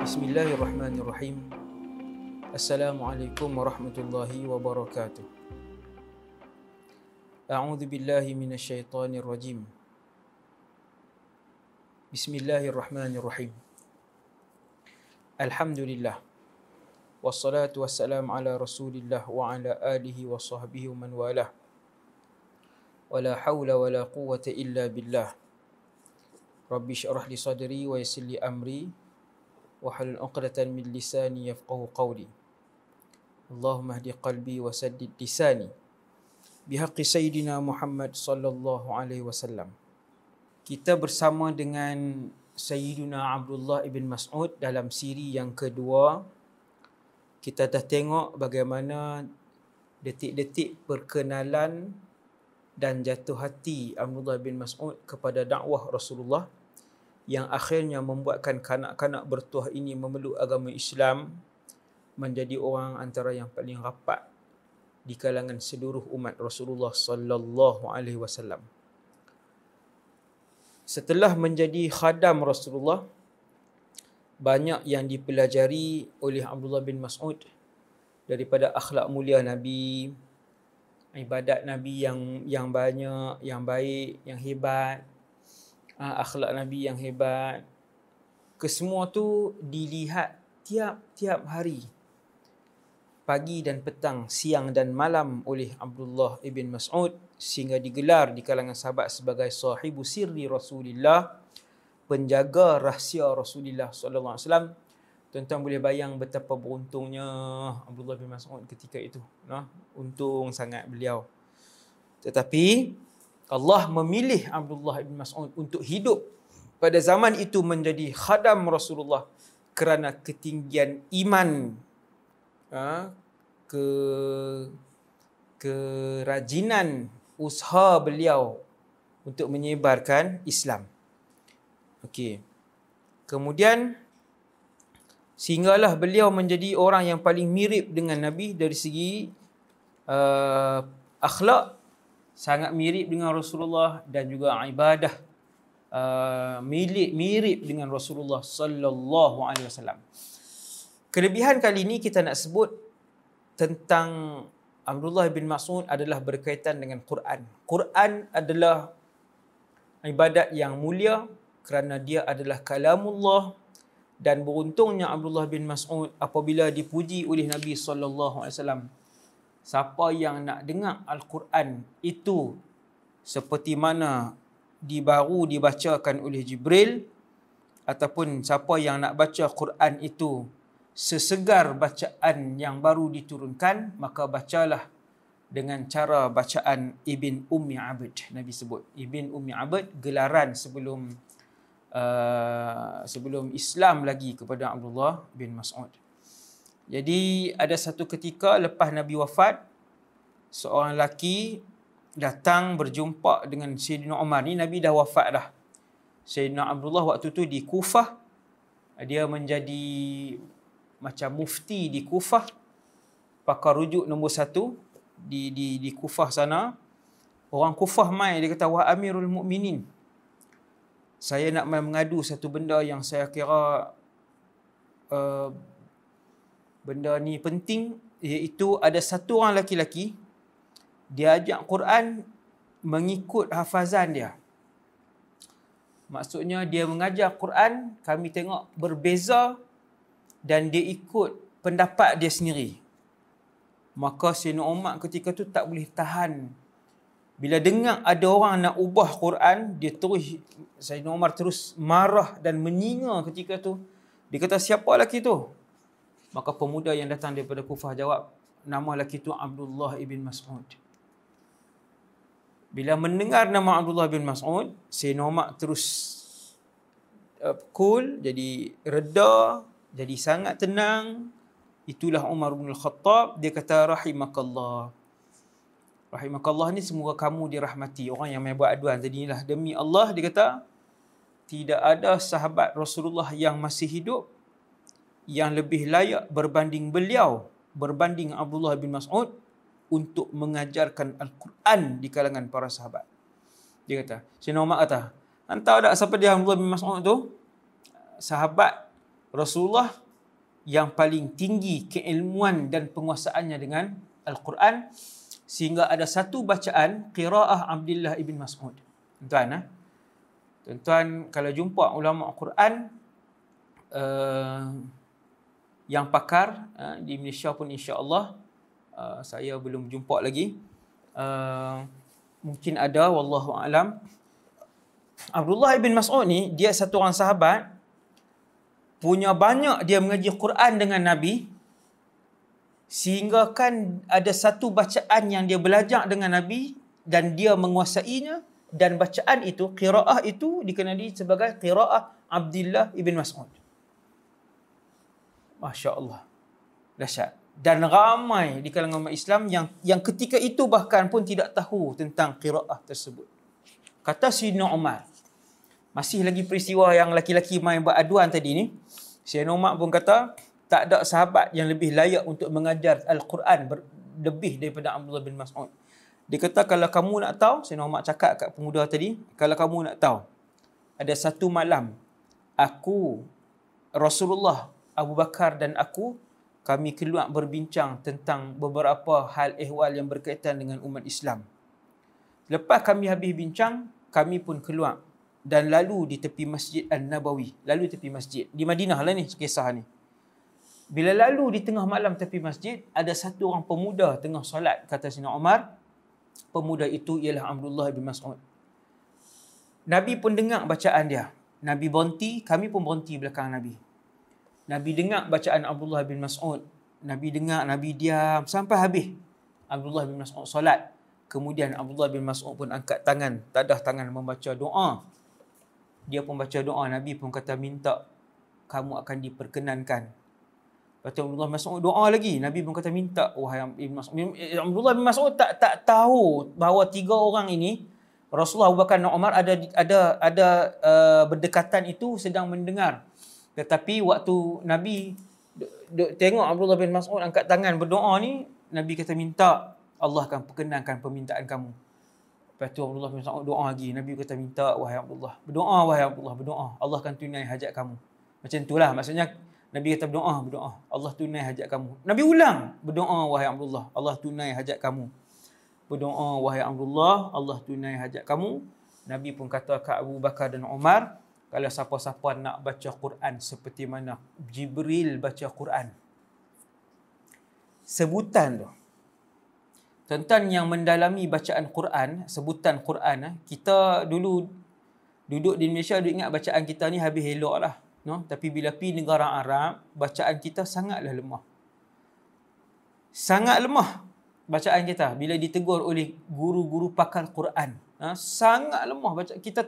Bismillahirrahmanirrahim. Assalamualaikum warahmatullahi wabarakatuh. A'udzu billahi minasyaitonir rajim. Bismillahirrahmanirrahim. Alhamdulillah. Wassalatu wassalamu ala Rasulillah wa ala alihi wa sahbihi wa man walah. Wala haula wala quwwata illa billah. Rabbi syrah li sadri wa yassir li amri wahlul 'uqdatan min lisani yafqahu qawli. Allahumma hdi qalbi wa saddid lisani. Bihaqqi Sayyidina Muhammad sallallahu alaihi wasallam. Kita bersama dengan Sayyidina Abdullah ibn Mas'ud dalam siri yang kedua. Kita dah tengok bagaimana detik-detik perkenalan dan jatuh hati Abdullah bin Mas'ud kepada dakwah Rasulullah yang akhirnya membuatkan kanak-kanak bertuah ini memeluk agama Islam menjadi orang antara yang paling rapat di kalangan seluruh umat Rasulullah sallallahu alaihi wasallam. Setelah menjadi khadam Rasulullah banyak yang dipelajari oleh Abdullah bin Mas'ud daripada akhlak mulia Nabi, ibadat Nabi yang yang banyak, yang baik, yang hebat, uh, akhlak Nabi yang hebat. Kesemua tu dilihat tiap-tiap hari. Pagi dan petang, siang dan malam oleh Abdullah ibn Mas'ud sehingga digelar di kalangan sahabat sebagai sahibu sirri Rasulullah, penjaga rahsia Rasulullah sallallahu alaihi wasallam. Tuan-tuan boleh bayang betapa beruntungnya Abdullah bin Mas'ud ketika itu. Nah, untung sangat beliau. Tetapi Allah memilih Abdullah bin Mas'ud untuk hidup pada zaman itu menjadi khadam Rasulullah kerana ketinggian iman ha, ke kerajinan usaha beliau untuk menyebarkan Islam. Okey. Kemudian sehinggalah beliau menjadi orang yang paling mirip dengan Nabi dari segi uh, akhlak sangat mirip dengan Rasulullah dan juga ibadah uh, milik mirip dengan Rasulullah sallallahu alaihi wasallam. Kelebihan kali ini kita nak sebut tentang Abdullah bin Mas'ud adalah berkaitan dengan Quran. Quran adalah ibadat yang mulia kerana dia adalah kalamullah dan beruntungnya Abdullah bin Mas'ud apabila dipuji oleh Nabi sallallahu alaihi wasallam siapa yang nak dengar Al-Quran itu seperti mana di baru dibacakan oleh Jibril ataupun siapa yang nak baca Quran itu sesegar bacaan yang baru diturunkan maka bacalah dengan cara bacaan Ibn Ummi Abd Nabi sebut. Ibn Ummi Abd gelaran sebelum uh, sebelum Islam lagi kepada Abdullah bin Mas'ud jadi ada satu ketika lepas Nabi wafat, seorang lelaki datang berjumpa dengan Sayyidina Umar. Ni Nabi dah wafat dah. Sayyidina Abdullah waktu tu di Kufah. Dia menjadi macam mufti di Kufah. Pakar rujuk nombor satu di di di Kufah sana. Orang Kufah mai dia kata wah Amirul Mukminin. Saya nak mengadu satu benda yang saya kira uh, benda ni penting iaitu ada satu orang lelaki-lelaki dia ajak Quran mengikut hafazan dia. Maksudnya dia mengajar Quran, kami tengok berbeza dan dia ikut pendapat dia sendiri. Maka Sayyidina Umar ketika tu tak boleh tahan. Bila dengar ada orang nak ubah Quran, dia terus Sayyidina Umar terus marah dan menyinga ketika tu. Dia kata siapa lelaki tu? Maka pemuda yang datang daripada Kufah jawab, nama lelaki itu Abdullah ibn Mas'ud. Bila mendengar nama Abdullah bin Mas'ud, Sayyidina Umar terus uh, cool, jadi reda, jadi sangat tenang. Itulah Umar bin Al-Khattab. Dia kata, Rahimakallah. Rahimakallah ni semoga kamu dirahmati. Orang yang main buat aduan. Jadi inilah demi Allah, dia kata, tidak ada sahabat Rasulullah yang masih hidup yang lebih layak berbanding beliau berbanding Abdullah bin Mas'ud untuk mengajarkan Al-Quran di kalangan para sahabat. Dia kata, Sayyidina Umar kata, Entah tak siapa dia Abdullah bin Mas'ud tu? Sahabat Rasulullah yang paling tinggi keilmuan dan penguasaannya dengan Al-Quran sehingga ada satu bacaan qiraah Abdullah ibn Mas'ud. Tuan-tuan, eh? tuan-tuan kalau jumpa ulama Al-Quran uh, yang pakar uh, di Malaysia pun insya-Allah uh, saya belum jumpa lagi. Uh, mungkin ada wallahu alam. Abdullah ibn Mas'ud ni dia satu orang sahabat punya banyak dia mengaji Quran dengan Nabi sehingga kan ada satu bacaan yang dia belajar dengan Nabi dan dia menguasainya dan bacaan itu qiraah itu dikenali sebagai qiraah Abdullah ibn Mas'ud. Masya-Allah. Dahsyat. Dan ramai di kalangan umat Islam yang yang ketika itu bahkan pun tidak tahu tentang qiraah tersebut. Kata Sayyidina Umar, masih lagi peristiwa yang laki-laki main buat aduan tadi ni. Syekh Umar pun kata, tak ada sahabat yang lebih layak untuk mengajar Al-Quran lebih daripada Abdullah bin Mas'ud. Dia kata, kalau kamu nak tahu, Syekh Umar cakap kat pemuda tadi, kalau kamu nak tahu, ada satu malam, aku, Rasulullah, Abu Bakar dan aku, kami keluar berbincang tentang beberapa hal ehwal yang berkaitan dengan umat Islam. Lepas kami habis bincang, kami pun keluar dan lalu di tepi Masjid An-Nabawi. Lalu tepi masjid. Di Madinah lah ni kisah ni. Bila lalu di tengah malam tepi masjid, ada satu orang pemuda tengah solat, kata Sina Umar. Pemuda itu ialah Abdullah bin Mas'ud. Nabi pun dengar bacaan dia. Nabi berhenti, kami pun berhenti belakang Nabi. Nabi dengar bacaan Abdullah bin Mas'ud. Nabi dengar, Nabi diam sampai habis. Abdullah bin Mas'ud solat. Kemudian Abdullah bin Mas'ud pun angkat tangan, tadah tangan membaca doa dia pun baca doa Nabi pun kata minta kamu akan diperkenankan. Lepas tu Abdullah bin Mas'ud doa lagi. Nabi pun kata minta wahai Ibn Mas'ud. Abdullah bin Mas'ud tak tak tahu bahawa tiga orang ini Rasulullah Abu Bakar dan Umar ada ada ada uh, berdekatan itu sedang mendengar. Tetapi waktu Nabi tengok Abdullah bin Mas'ud angkat tangan berdoa ni, Nabi kata minta Allah akan perkenankan permintaan kamu. Lepas tu Abdullah bin Mas'ud doa lagi. Nabi kata minta wahai Abdullah. Berdoa wahai Abdullah, berdoa. Allah akan tunai hajat kamu. Macam itulah maksudnya Nabi kata berdoa, berdoa. Allah tunai hajat kamu. Nabi ulang, berdoa wahai Abdullah. Allah tunai hajat kamu. Berdoa wahai Abdullah, Allah tunai hajat kamu. Nabi pun kata ke Abu Bakar dan Umar, kalau siapa-siapa nak baca Quran seperti mana Jibril baca Quran. Sebutan tu tentang yang mendalami bacaan Quran, sebutan Quran, eh, kita dulu duduk di Malaysia duduk ingat bacaan kita ni habis elok lah. No? Tapi bila pi negara Arab, bacaan kita sangatlah lemah. Sangat lemah bacaan kita bila ditegur oleh guru-guru pakar Quran. Ha? Sangat lemah baca kita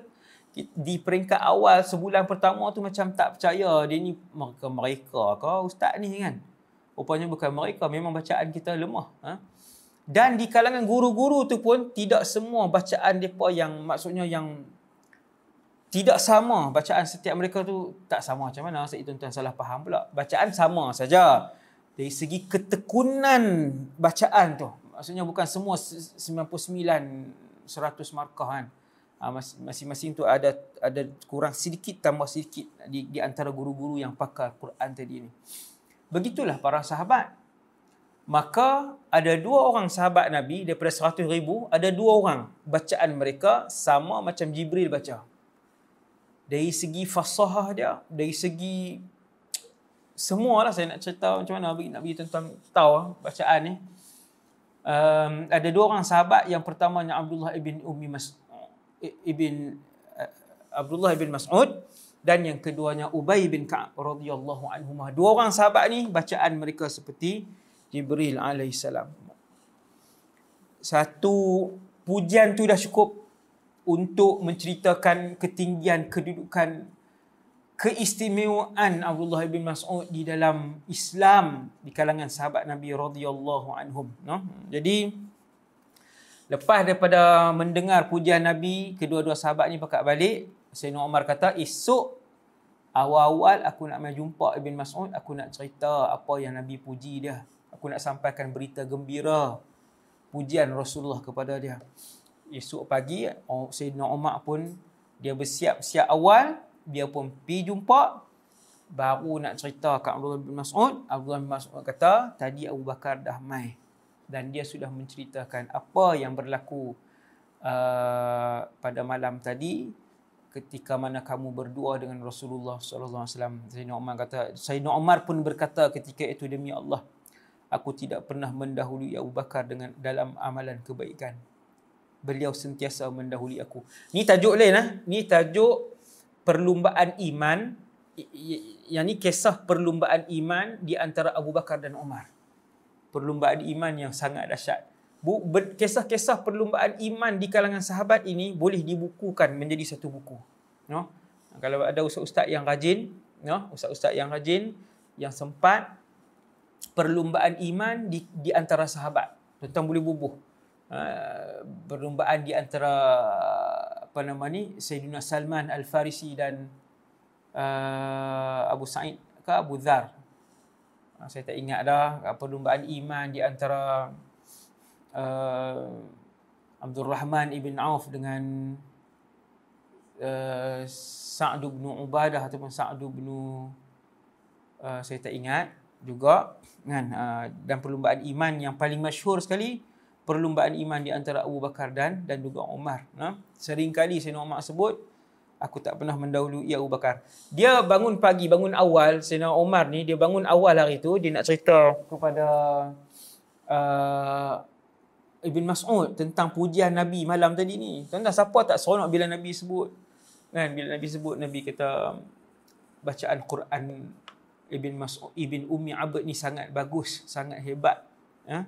di peringkat awal sebulan pertama tu macam tak percaya dia ni mereka mereka ke ustaz ni kan. Rupanya bukan mereka, memang bacaan kita lemah. Ha? Dan di kalangan guru-guru tu pun tidak semua bacaan mereka yang maksudnya yang tidak sama bacaan setiap mereka tu tak sama macam mana saya tuan-tuan salah faham pula bacaan sama saja dari segi ketekunan bacaan tu maksudnya bukan semua 99 100 markah kan masing-masing tu ada ada kurang sedikit tambah sedikit di, di antara guru-guru yang pakar Quran tadi ni begitulah para sahabat maka ada dua orang sahabat Nabi daripada seratus ribu, ada dua orang bacaan mereka sama macam Jibril baca. Dari segi fasahah dia, dari segi semua lah saya nak cerita macam mana Nabi, Nabi tuan-tuan tahu bacaan ni. Um, ada dua orang sahabat yang pertamanya Abdullah ibn Ummi ibn uh, Abdullah ibn Mas'ud dan yang keduanya Ubay bin Ka'ab radhiyallahu anhu. Dua orang sahabat ni bacaan mereka seperti Jibril alaihissalam. Satu pujian tu dah cukup untuk menceritakan ketinggian kedudukan keistimewaan Abdullah bin Mas'ud di dalam Islam di kalangan sahabat Nabi radhiyallahu anhum no? Jadi lepas daripada mendengar pujian Nabi kedua-dua sahabat ni pakat balik Sayyidina Umar kata esok awal-awal aku nak mai jumpa Ibn Mas'ud aku nak cerita apa yang Nabi puji dia. Aku nak sampaikan berita gembira pujian Rasulullah kepada dia. Esok pagi Sayyidina Umar pun dia bersiap siap awal dia pun pi jumpa baru nak cerita kat Abdullah bin Mas'ud, Abdullah bin Mas'ud kata, tadi Abu Bakar dah mai dan dia sudah menceritakan apa yang berlaku uh, pada malam tadi ketika mana kamu berdua dengan Rasulullah sallallahu alaihi wasallam. Sayyidina Umar kata, Sayyidina Umar pun berkata ketika itu demi Allah, aku tidak pernah mendahului Abu Bakar dengan dalam amalan kebaikan. Beliau sentiasa mendahului aku. Ni tajuk lain ah. Ni tajuk perlumbaan iman yang ni kisah perlumbaan iman di antara Abu Bakar dan Umar. Perlumbaan iman yang sangat dahsyat. Kisah-kisah perlumbaan iman di kalangan sahabat ini boleh dibukukan menjadi satu buku. No? Kalau ada ustaz-ustaz yang rajin, no? ustaz-ustaz yang rajin, yang sempat perlumbaan iman di, di antara sahabat. Tuan-tuan boleh bubuh. Uh, perlumbaan di antara apa nama ni Sayyidina Salman Al-Farisi dan uh, Abu Sa'id ke Abu Dhar. Uh, saya tak ingat dah perlumbaan iman di antara uh, Abdul Rahman ibn Auf dengan uh, Sa'd bin Ubadah ataupun Sa'd bin uh, saya tak ingat juga kan. Uh, dan perlumbaan iman yang paling masyhur sekali perlumbaan iman di antara Abu Bakar dan dan juga Umar. Nah sering kali saya Umar sebut aku tak pernah mendahului Abu Bakar. Dia bangun pagi, bangun awal, Sayyidina Umar ni, dia bangun awal hari tu, dia nak cerita kepada uh, Ibn Mas'ud tentang pujian Nabi malam tadi ni. Tuan-tuan, siapa tak seronok bila Nabi sebut? Kan, bila Nabi sebut, Nabi kata, bacaan Quran Ibn Mas'ud, Ibn Umi Abad ni sangat bagus, sangat hebat. Ha?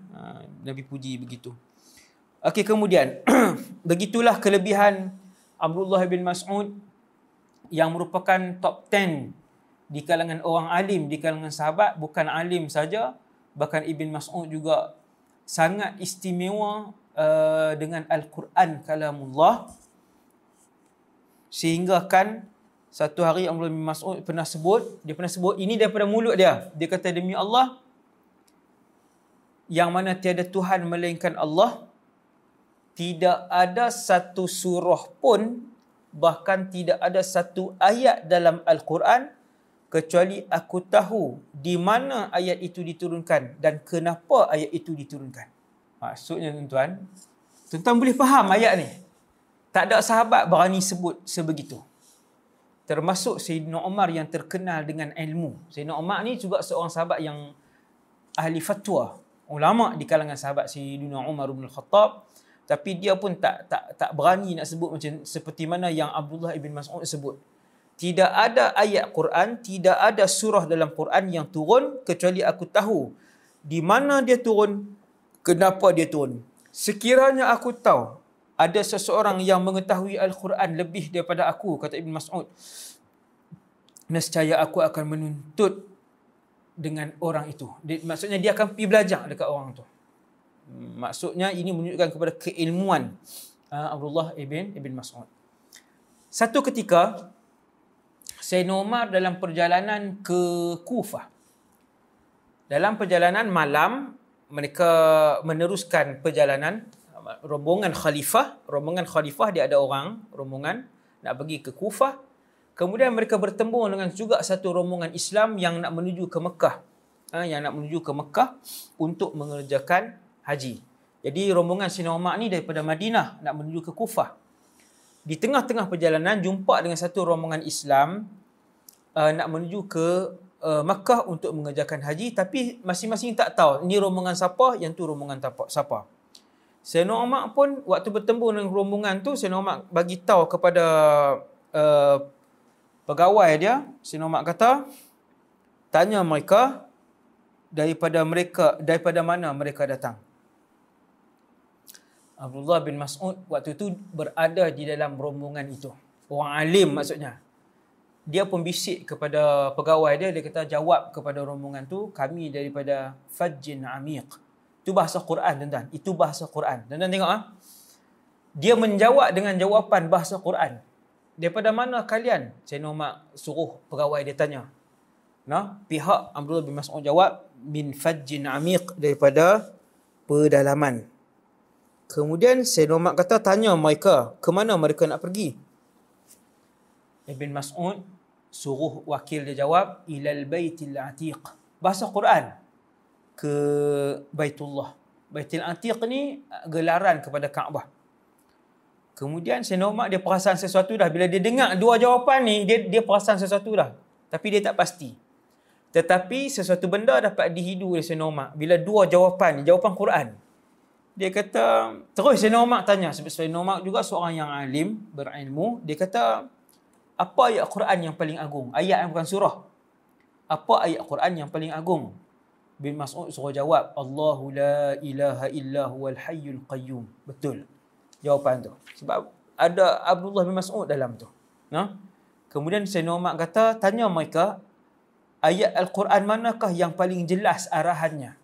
Nabi puji begitu. Okey, kemudian, begitulah kelebihan Abdullah bin Mas'ud yang merupakan top 10 di kalangan orang alim, di kalangan sahabat, bukan alim saja, bahkan Ibn Mas'ud juga sangat istimewa uh, dengan Al-Quran kalamullah sehingga kan satu hari Abdullah bin Mas'ud pernah sebut, dia pernah sebut ini daripada mulut dia. Dia kata demi Allah yang mana tiada Tuhan melainkan Allah tidak ada satu surah pun bahkan tidak ada satu ayat dalam al-Quran kecuali aku tahu di mana ayat itu diturunkan dan kenapa ayat itu diturunkan. Maksudnya tuan-tuan, tuan-tuan boleh faham ayat ni. Tak ada sahabat berani sebut sebegitu. Termasuk Sayyidina Umar yang terkenal dengan ilmu. Sayyidina Umar ni juga seorang sahabat yang ahli fatwa, ulama di kalangan sahabat Sayyidina Umar bin Khattab tapi dia pun tak tak tak berani nak sebut macam seperti mana yang Abdullah ibn Mas'ud sebut. Tidak ada ayat Quran, tidak ada surah dalam Quran yang turun kecuali aku tahu di mana dia turun, kenapa dia turun. Sekiranya aku tahu ada seseorang yang mengetahui Al-Quran lebih daripada aku, kata Ibn Mas'ud, nescaya aku akan menuntut dengan orang itu. Maksudnya dia akan pergi belajar dekat orang itu. Maksudnya ini menunjukkan kepada keilmuan uh, Abdullah ibn ibn Mas'ud. Satu ketika Sayyidina Umar dalam perjalanan ke Kufah. Dalam perjalanan malam mereka meneruskan perjalanan rombongan khalifah, rombongan khalifah dia ada orang, rombongan nak pergi ke Kufah. Kemudian mereka bertemu dengan juga satu rombongan Islam yang nak menuju ke Mekah. Ha, yang nak menuju ke Mekah untuk mengerjakan haji. Jadi rombongan Sina Umar ni daripada Madinah nak menuju ke Kufah. Di tengah-tengah perjalanan jumpa dengan satu rombongan Islam uh, nak menuju ke uh, Makkah untuk mengerjakan haji tapi masing-masing tak tahu ni rombongan siapa, yang tu rombongan siapa. Sayyidina Umar pun waktu bertemu dengan rombongan tu Sayyidina Umar bagi tahu kepada uh, pegawai dia, Sayyidina Umar kata tanya mereka daripada mereka daripada mana mereka datang. Abdullah bin Mas'ud waktu itu berada di dalam rombongan itu. Orang alim maksudnya. Dia pun bisik kepada pegawai dia, dia kata jawab kepada rombongan tu, kami daripada Fajjin Amiq. Itu bahasa Quran tuan-tuan. Itu bahasa Quran. Tuan-tuan tengok ah. Dia menjawab dengan jawapan bahasa Quran. Daripada mana kalian? Saya nama suruh pegawai dia tanya. Nah, pihak Abdullah bin Mas'ud jawab min Fajjin Amiq daripada pedalaman. Kemudian Sayyidina Umar kata tanya mereka ke mana mereka nak pergi. Ibn Mas'ud suruh wakil dia jawab ilal baitil atiq. Bahasa Quran. Ke Baitullah. Baitul Atiq ni gelaran kepada Kaabah. Kemudian Sayyidina Umar dia perasan sesuatu dah. Bila dia dengar dua jawapan ni dia dia perasan sesuatu dah. Tapi dia tak pasti. Tetapi sesuatu benda dapat dihidu oleh Sayyidina Umar. Bila dua jawapan jawapan Quran dia kata terus Sayyidina Umar tanya sebab Sayyidina Umar juga seorang yang alim berilmu dia kata apa ayat Quran yang paling agung? Ayat yang bukan surah. Apa ayat Quran yang paling agung? Bin Mas'ud suruh jawab, Allahu la ilaha illa huwal hayyul qayyum. Betul. Jawapan tu. Sebab ada Abdullah bin Mas'ud dalam tu. Nah? Kemudian Sayyidina Umar kata, tanya mereka, ayat Al-Quran manakah yang paling jelas arahannya?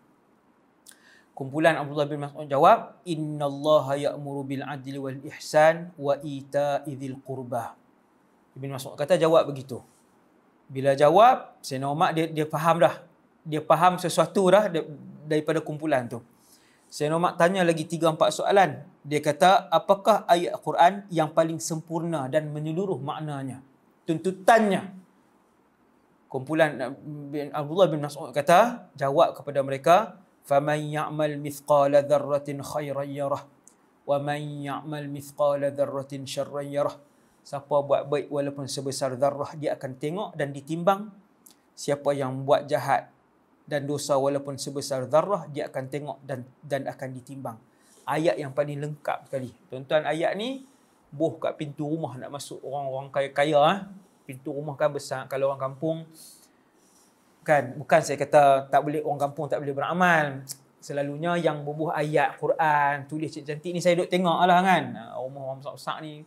Kumpulan Abdullah bin Mas'ud jawab, Inna Allah ya'muru bil adli wal ihsan wa ita'i dhil qurbah. Ibn Mas'ud kata jawab begitu. Bila jawab, Sayyidina Umar dia, dia faham dah. Dia faham sesuatu dah daripada kumpulan tu. Sayyidina Umar tanya lagi tiga empat soalan. Dia kata, apakah ayat Quran yang paling sempurna dan menyeluruh maknanya? Tuntutannya. Kumpulan bin Abdullah bin Mas'ud kata, jawab kepada mereka, فَمَنْ يَعْمَلْ مِثْقَالَ ذَرَّةٍ خَيْرًا يَرَهُ وَمَنْ يَعْمَلْ مِثْقَالَ ذَرَّةٍ شَرًّا يَرَهُ Siapa buat baik walaupun sebesar zarrah dia akan tengok dan ditimbang. Siapa yang buat jahat dan dosa walaupun sebesar zarrah dia akan tengok dan dan akan ditimbang. Ayat yang paling lengkap sekali. Tuan-tuan ayat ni boh kat pintu rumah nak masuk orang-orang kaya-kaya ah. Pintu rumah kan besar kalau orang kampung kan bukan saya kata tak boleh orang kampung tak boleh beramal. Selalunya yang bubuh ayat Quran, tulis cantik-cantik ni saya duk tengok lah kan. Rumah orang besar-besar ni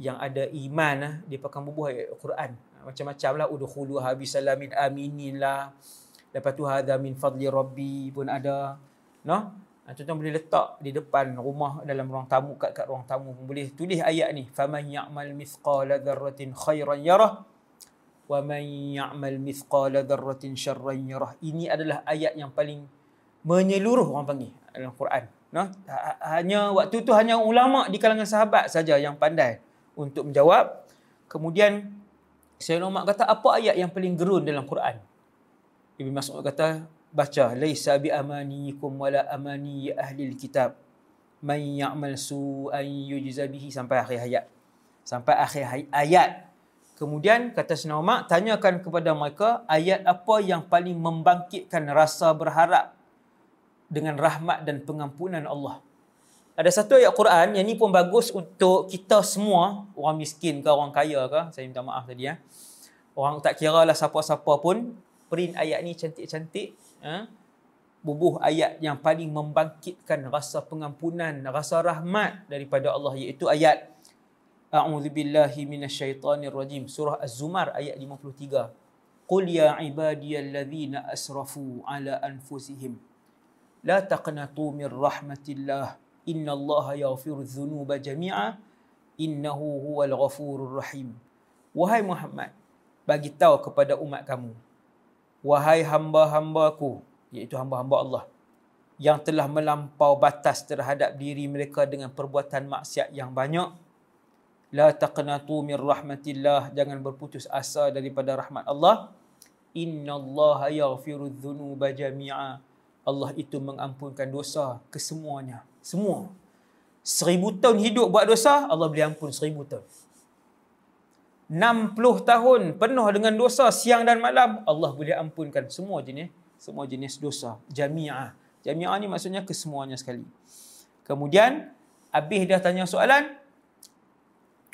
yang ada iman lah, dia pakai bubuh ayat Quran. Macam-macam lah. Udukhulu habis salamin aminin lah. Lepas tu hadha min fadli rabbi pun ada. No? Tuan-tuan boleh letak di depan rumah dalam ruang tamu kat kat ruang tamu pun boleh tulis ayat ni faman ya'mal mithqala dzarratin khairan yarah wa man ya'mal mithqala dzarratin syarran yarah ini adalah ayat yang paling menyeluruh orang panggil dalam Quran no hanya waktu tu hanya ulama di kalangan sahabat saja yang pandai untuk menjawab. Kemudian Sayyidina Umar kata apa ayat yang paling gerun dalam Quran? Ibn Mas'ud kata baca laisa bi amanikum wala amani ahli alkitab man ya'mal su'an yujza bihi sampai akhir ayat. Sampai akhir ayat. Kemudian kata Umar tanyakan kepada mereka ayat apa yang paling membangkitkan rasa berharap dengan rahmat dan pengampunan Allah ada satu ayat Quran yang ni pun bagus untuk kita semua, orang miskin ke orang kaya ke, saya minta maaf tadi ya. Orang tak kira lah siapa-siapa pun, print ayat ni cantik-cantik. Ha? Bubuh ayat yang paling membangkitkan rasa pengampunan, rasa rahmat daripada Allah iaitu ayat A'udzu billahi minasyaitonir rajim surah Az-Zumar ayat 53. Qul ya ibadiyalladzina asrafu ala anfusihim la taqnatu min rahmatillah Inna Allah yaghfiru dhunuba jami'a innahu huwal ghafurur rahim. Wahai Muhammad, bagi tahu kepada umat kamu, wahai hamba-hambaku, iaitu hamba-hamba Allah, yang telah melampau batas terhadap diri mereka dengan perbuatan maksiat yang banyak, la taqnatu min rahmatillah, jangan berputus asa daripada rahmat Allah. Inna Allah yaghfiru dhunuba jami'a. Allah itu mengampunkan dosa kesemuanya. Semua. Seribu tahun hidup buat dosa, Allah boleh ampun seribu tahun. 60 tahun penuh dengan dosa siang dan malam, Allah boleh ampunkan semua jenis semua jenis dosa. Jami'ah. Jami'ah ni maksudnya kesemuanya sekali. Kemudian, habis dah tanya soalan,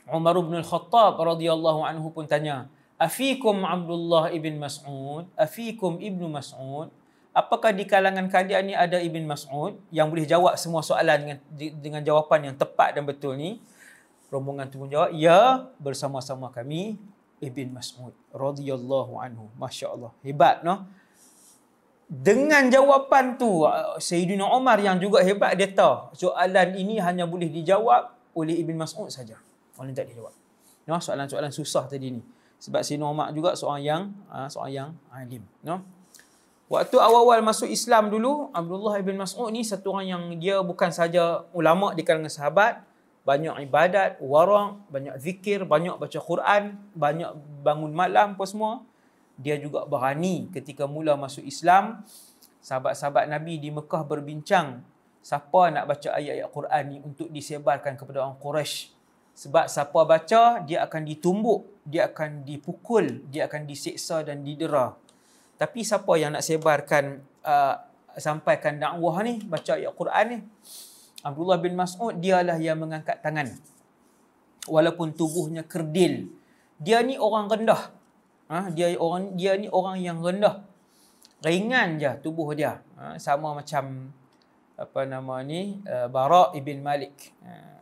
Umar bin Al-Khattab radhiyallahu anhu pun tanya, Afikum Abdullah ibn Mas'ud, Afikum ibnu Mas'ud, apakah di kalangan kalian ni ada Ibn Mas'ud yang boleh jawab semua soalan dengan dengan jawapan yang tepat dan betul ni? Rombongan tu pun jawab, ya bersama-sama kami Ibn Mas'ud radhiyallahu anhu. Masya-Allah. Hebat noh. Dengan jawapan tu Sayyidina Umar yang juga hebat dia tahu soalan ini hanya boleh dijawab oleh Ibn Mas'ud saja. Orang tak dijawab. No, soalan-soalan susah tadi ni. Sebab Sayyidina Umar juga seorang yang ah, seorang yang alim, no. Waktu awal-awal masuk Islam dulu, Abdullah ibn Mas'ud ni satu orang yang dia bukan saja ulama di kalangan sahabat, banyak ibadat, warang, banyak zikir, banyak baca Quran, banyak bangun malam apa semua. Dia juga berani ketika mula masuk Islam. Sahabat-sahabat Nabi di Mekah berbincang siapa nak baca ayat-ayat Quran ni untuk disebarkan kepada orang Quraisy. Sebab siapa baca, dia akan ditumbuk, dia akan dipukul, dia akan diseksa dan didera. Tapi siapa yang nak sebarkan, uh, sampaikan dakwah ni, baca ayat Quran ni, Abdullah bin Mas'ud dialah yang mengangkat tangan. Walaupun tubuhnya kerdil. Dia ni orang rendah. Ha? dia orang dia ni orang yang rendah. Ringan je tubuh dia. Ha? sama macam apa nama ni uh, Bara ibn Malik. Ha?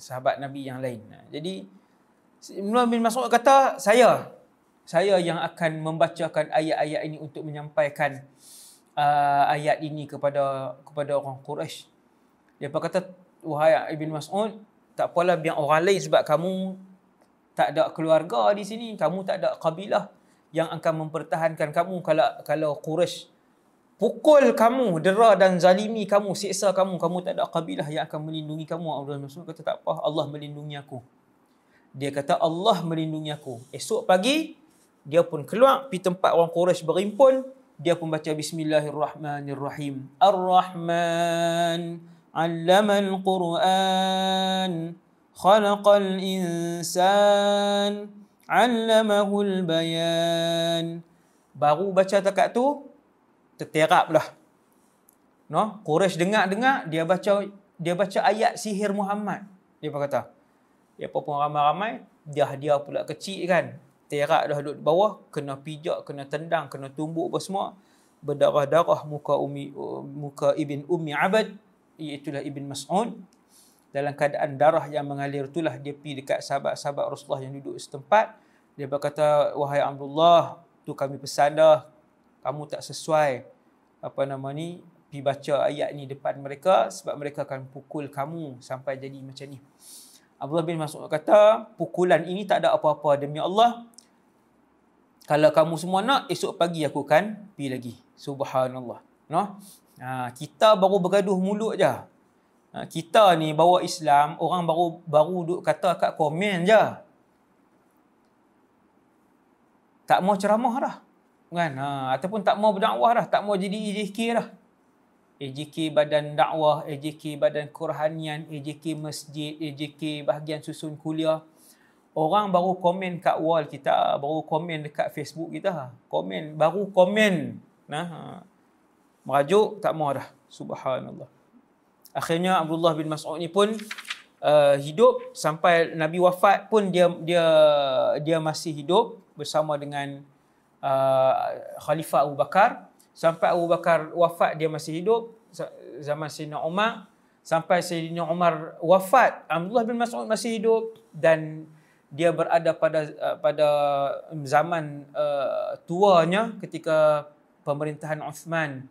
Sahabat Nabi yang lain. Jadi Abdullah bin Mas'ud kata saya saya yang akan membacakan ayat-ayat ini untuk menyampaikan uh, ayat ini kepada kepada orang Quraisy dia kata, wahai Ibn Mas'ud, tak apalah biar orang lain sebab kamu tak ada keluarga di sini, kamu tak ada kabilah yang akan mempertahankan kamu kalau kalau Quraisy pukul kamu, dera dan zalimi kamu, siksa kamu, kamu tak ada kabilah yang akan melindungi kamu. Allah Rasul kata tak apa, Allah melindungi aku. Dia kata Allah melindungi aku. Esok pagi, dia pun keluar pergi tempat orang Quraisy berimpun. Dia pun baca Bismillahirrahmanirrahim. Ar-Rahman allamal Qur'an khalaqal insan allamahul bayan. Baru baca takat tu, terterap lah no? Quraisy dengar-dengar dia baca dia baca ayat sihir Muhammad. Dia apa kata dia pun ramai-ramai dia dia pula kecil kan. Terak dah duduk bawah kena pijak kena tendang kena tumbuk apa semua. Berdarah-darah muka umi muka ibn ummi abad iaitulah Ibn Mas'ud. Dalam keadaan darah yang mengalir itulah dia pergi dekat sahabat-sahabat Rasulullah yang duduk setempat. Dia berkata wahai Abdullah tu kami pesan dah kamu tak sesuai apa nama ni pergi baca ayat ni depan mereka sebab mereka akan pukul kamu sampai jadi macam ni Abdullah bin Mas'ud kata pukulan ini tak ada apa-apa demi Allah kalau kamu semua nak esok pagi aku akan pergi lagi subhanallah no Ha, kita baru bergaduh mulut je. Ha, kita ni bawa Islam, orang baru baru duk kata kat komen je. Tak mau ceramah dah. Kan? Ha, ataupun tak mau berdakwah dah. Tak mau jadi AJK dah. AJK Badan Dakwah, AJK Badan Kurhanian, AJK Masjid, AJK Bahagian Susun Kuliah. Orang baru komen kat wall kita, baru komen dekat Facebook kita. Komen, baru komen. Nah, ha merajuk tak mau dah subhanallah akhirnya Abdullah bin Mas'ud ni pun uh, hidup sampai Nabi wafat pun dia dia dia masih hidup bersama dengan uh, Khalifah Abu Bakar. Sampai Abu Bakar wafat dia masih hidup. Zaman Sayyidina Umar sampai Sayyidina Umar wafat Abdullah bin Mas'ud masih hidup. Dan dia berada pada uh, pada zaman uh, tuanya ketika pemerintahan Uthman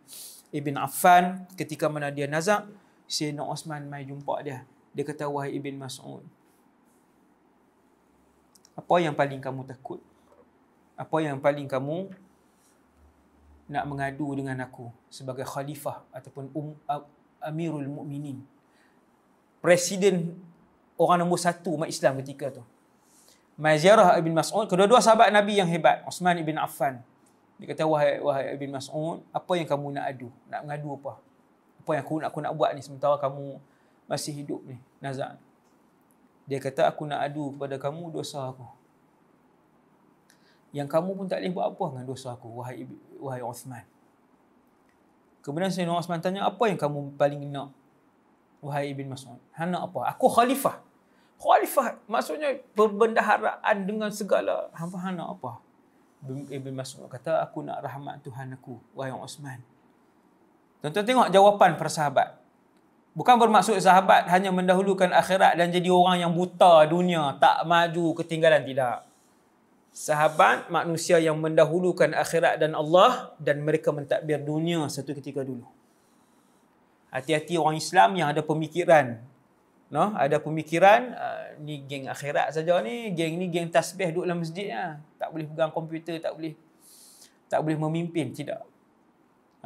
Ibn Affan ketika mana dia nazak Sayyidina Uthman mai jumpa dia. Dia kata wahai Ibn Mas'ud apa yang paling kamu takut apa yang paling kamu nak mengadu dengan aku sebagai khalifah ataupun um, amirul mukminin presiden orang nombor satu umat Islam ketika tu Maziarah Ibn Mas'ud kedua-dua sahabat Nabi yang hebat Uthman Ibn Affan dia kata, wahai, wahai Ibn Mas'ud, apa yang kamu nak adu? Nak mengadu apa? Apa yang aku nak, aku nak buat ni sementara kamu masih hidup ni, Nazak. Dia kata, aku nak adu kepada kamu dosa aku. Yang kamu pun tak boleh buat apa dengan dosa aku, wahai, wahai Uthman. Kemudian Sayyidina Uthman tanya, apa yang kamu paling nak, wahai Ibn Mas'ud? Hana apa? Aku khalifah. Khalifah maksudnya perbendaharaan dengan segala hamba hana apa? Ibn Mas'ud kata aku nak rahmat Tuhan aku wahai Osman. Tuan-tuan tengok jawapan para sahabat. Bukan bermaksud sahabat hanya mendahulukan akhirat dan jadi orang yang buta dunia, tak maju ketinggalan tidak. Sahabat manusia yang mendahulukan akhirat dan Allah dan mereka mentadbir dunia satu ketika dulu. Hati-hati orang Islam yang ada pemikiran no ada pemikiran uh, ni geng akhirat saja ni geng ni geng tasbih duduk dalam masjid ya. tak boleh pegang komputer tak boleh tak boleh memimpin tidak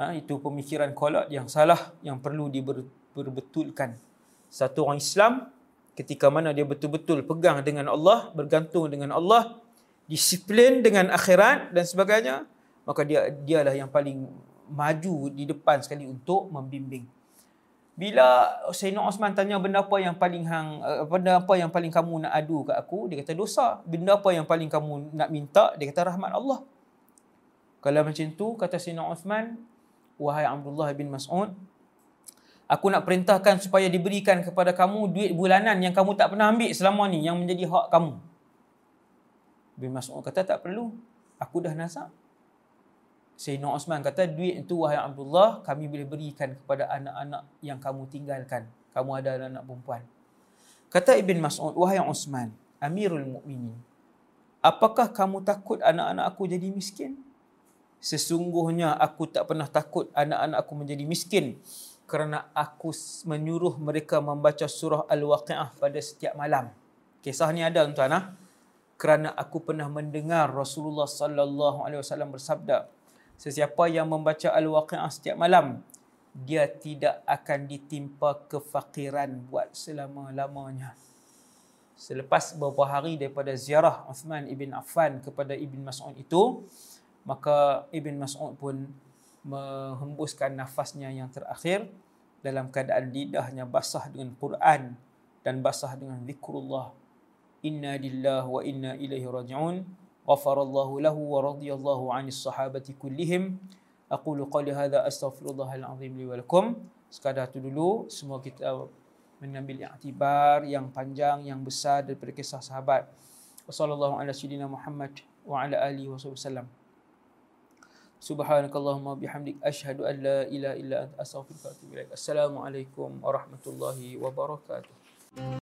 ha, itu pemikiran kolot yang salah yang perlu diberbetulkan satu orang Islam ketika mana dia betul-betul pegang dengan Allah, bergantung dengan Allah, disiplin dengan akhirat dan sebagainya, maka dia dialah yang paling maju di depan sekali untuk membimbing. Bila Sayyidina Osman tanya benda apa yang paling hang eh, benda apa yang paling kamu nak adu kat aku, dia kata dosa. Benda apa yang paling kamu nak minta, dia kata rahmat Allah. Kalau macam tu kata Sayyidina Osman, wahai Abdullah bin Mas'ud, Aku nak perintahkan supaya diberikan kepada kamu duit bulanan yang kamu tak pernah ambil selama ni yang menjadi hak kamu. Bin Mas'ud kata tak perlu. Aku dah nasab. Sayyidina Osman kata duit itu wahai Abdullah kami boleh berikan kepada anak-anak yang kamu tinggalkan. Kamu ada anak, -anak perempuan. Kata Ibn Mas'ud, wahai Osman, Amirul Mukminin, apakah kamu takut anak-anak aku jadi miskin? Sesungguhnya aku tak pernah takut anak-anak aku menjadi miskin kerana aku menyuruh mereka membaca surah Al-Waqi'ah pada setiap malam. Kisah ni ada tuan ah. Kerana aku pernah mendengar Rasulullah sallallahu alaihi wasallam bersabda, sesiapa yang membaca Al-Waqi'ah setiap malam, dia tidak akan ditimpa kefakiran buat selama-lamanya. Selepas beberapa hari daripada ziarah Uthman ibn Affan kepada Ibn Mas'ud itu, maka Ibn Mas'ud pun menghembuskan nafasnya yang terakhir dalam keadaan lidahnya basah dengan Quran dan basah dengan zikrullah. Inna lillahi wa inna ilaihi raji'un. Ghafarallahu lahu wa radiyallahu 'anis sahabati kullihim. Aqulu qali hadha astaghfirullahal azim li wa lakum. Sekadar itu dulu semua kita mengambil iktibar yang panjang yang besar daripada kisah sahabat. Wassallallahu ala sayyidina Muhammad wa ala alihi wasallam. Subhanakallahumma bihamdik asyhadu an la ilaha illa anta wa ilaik. Assalamualaikum warahmatullahi wabarakatuh.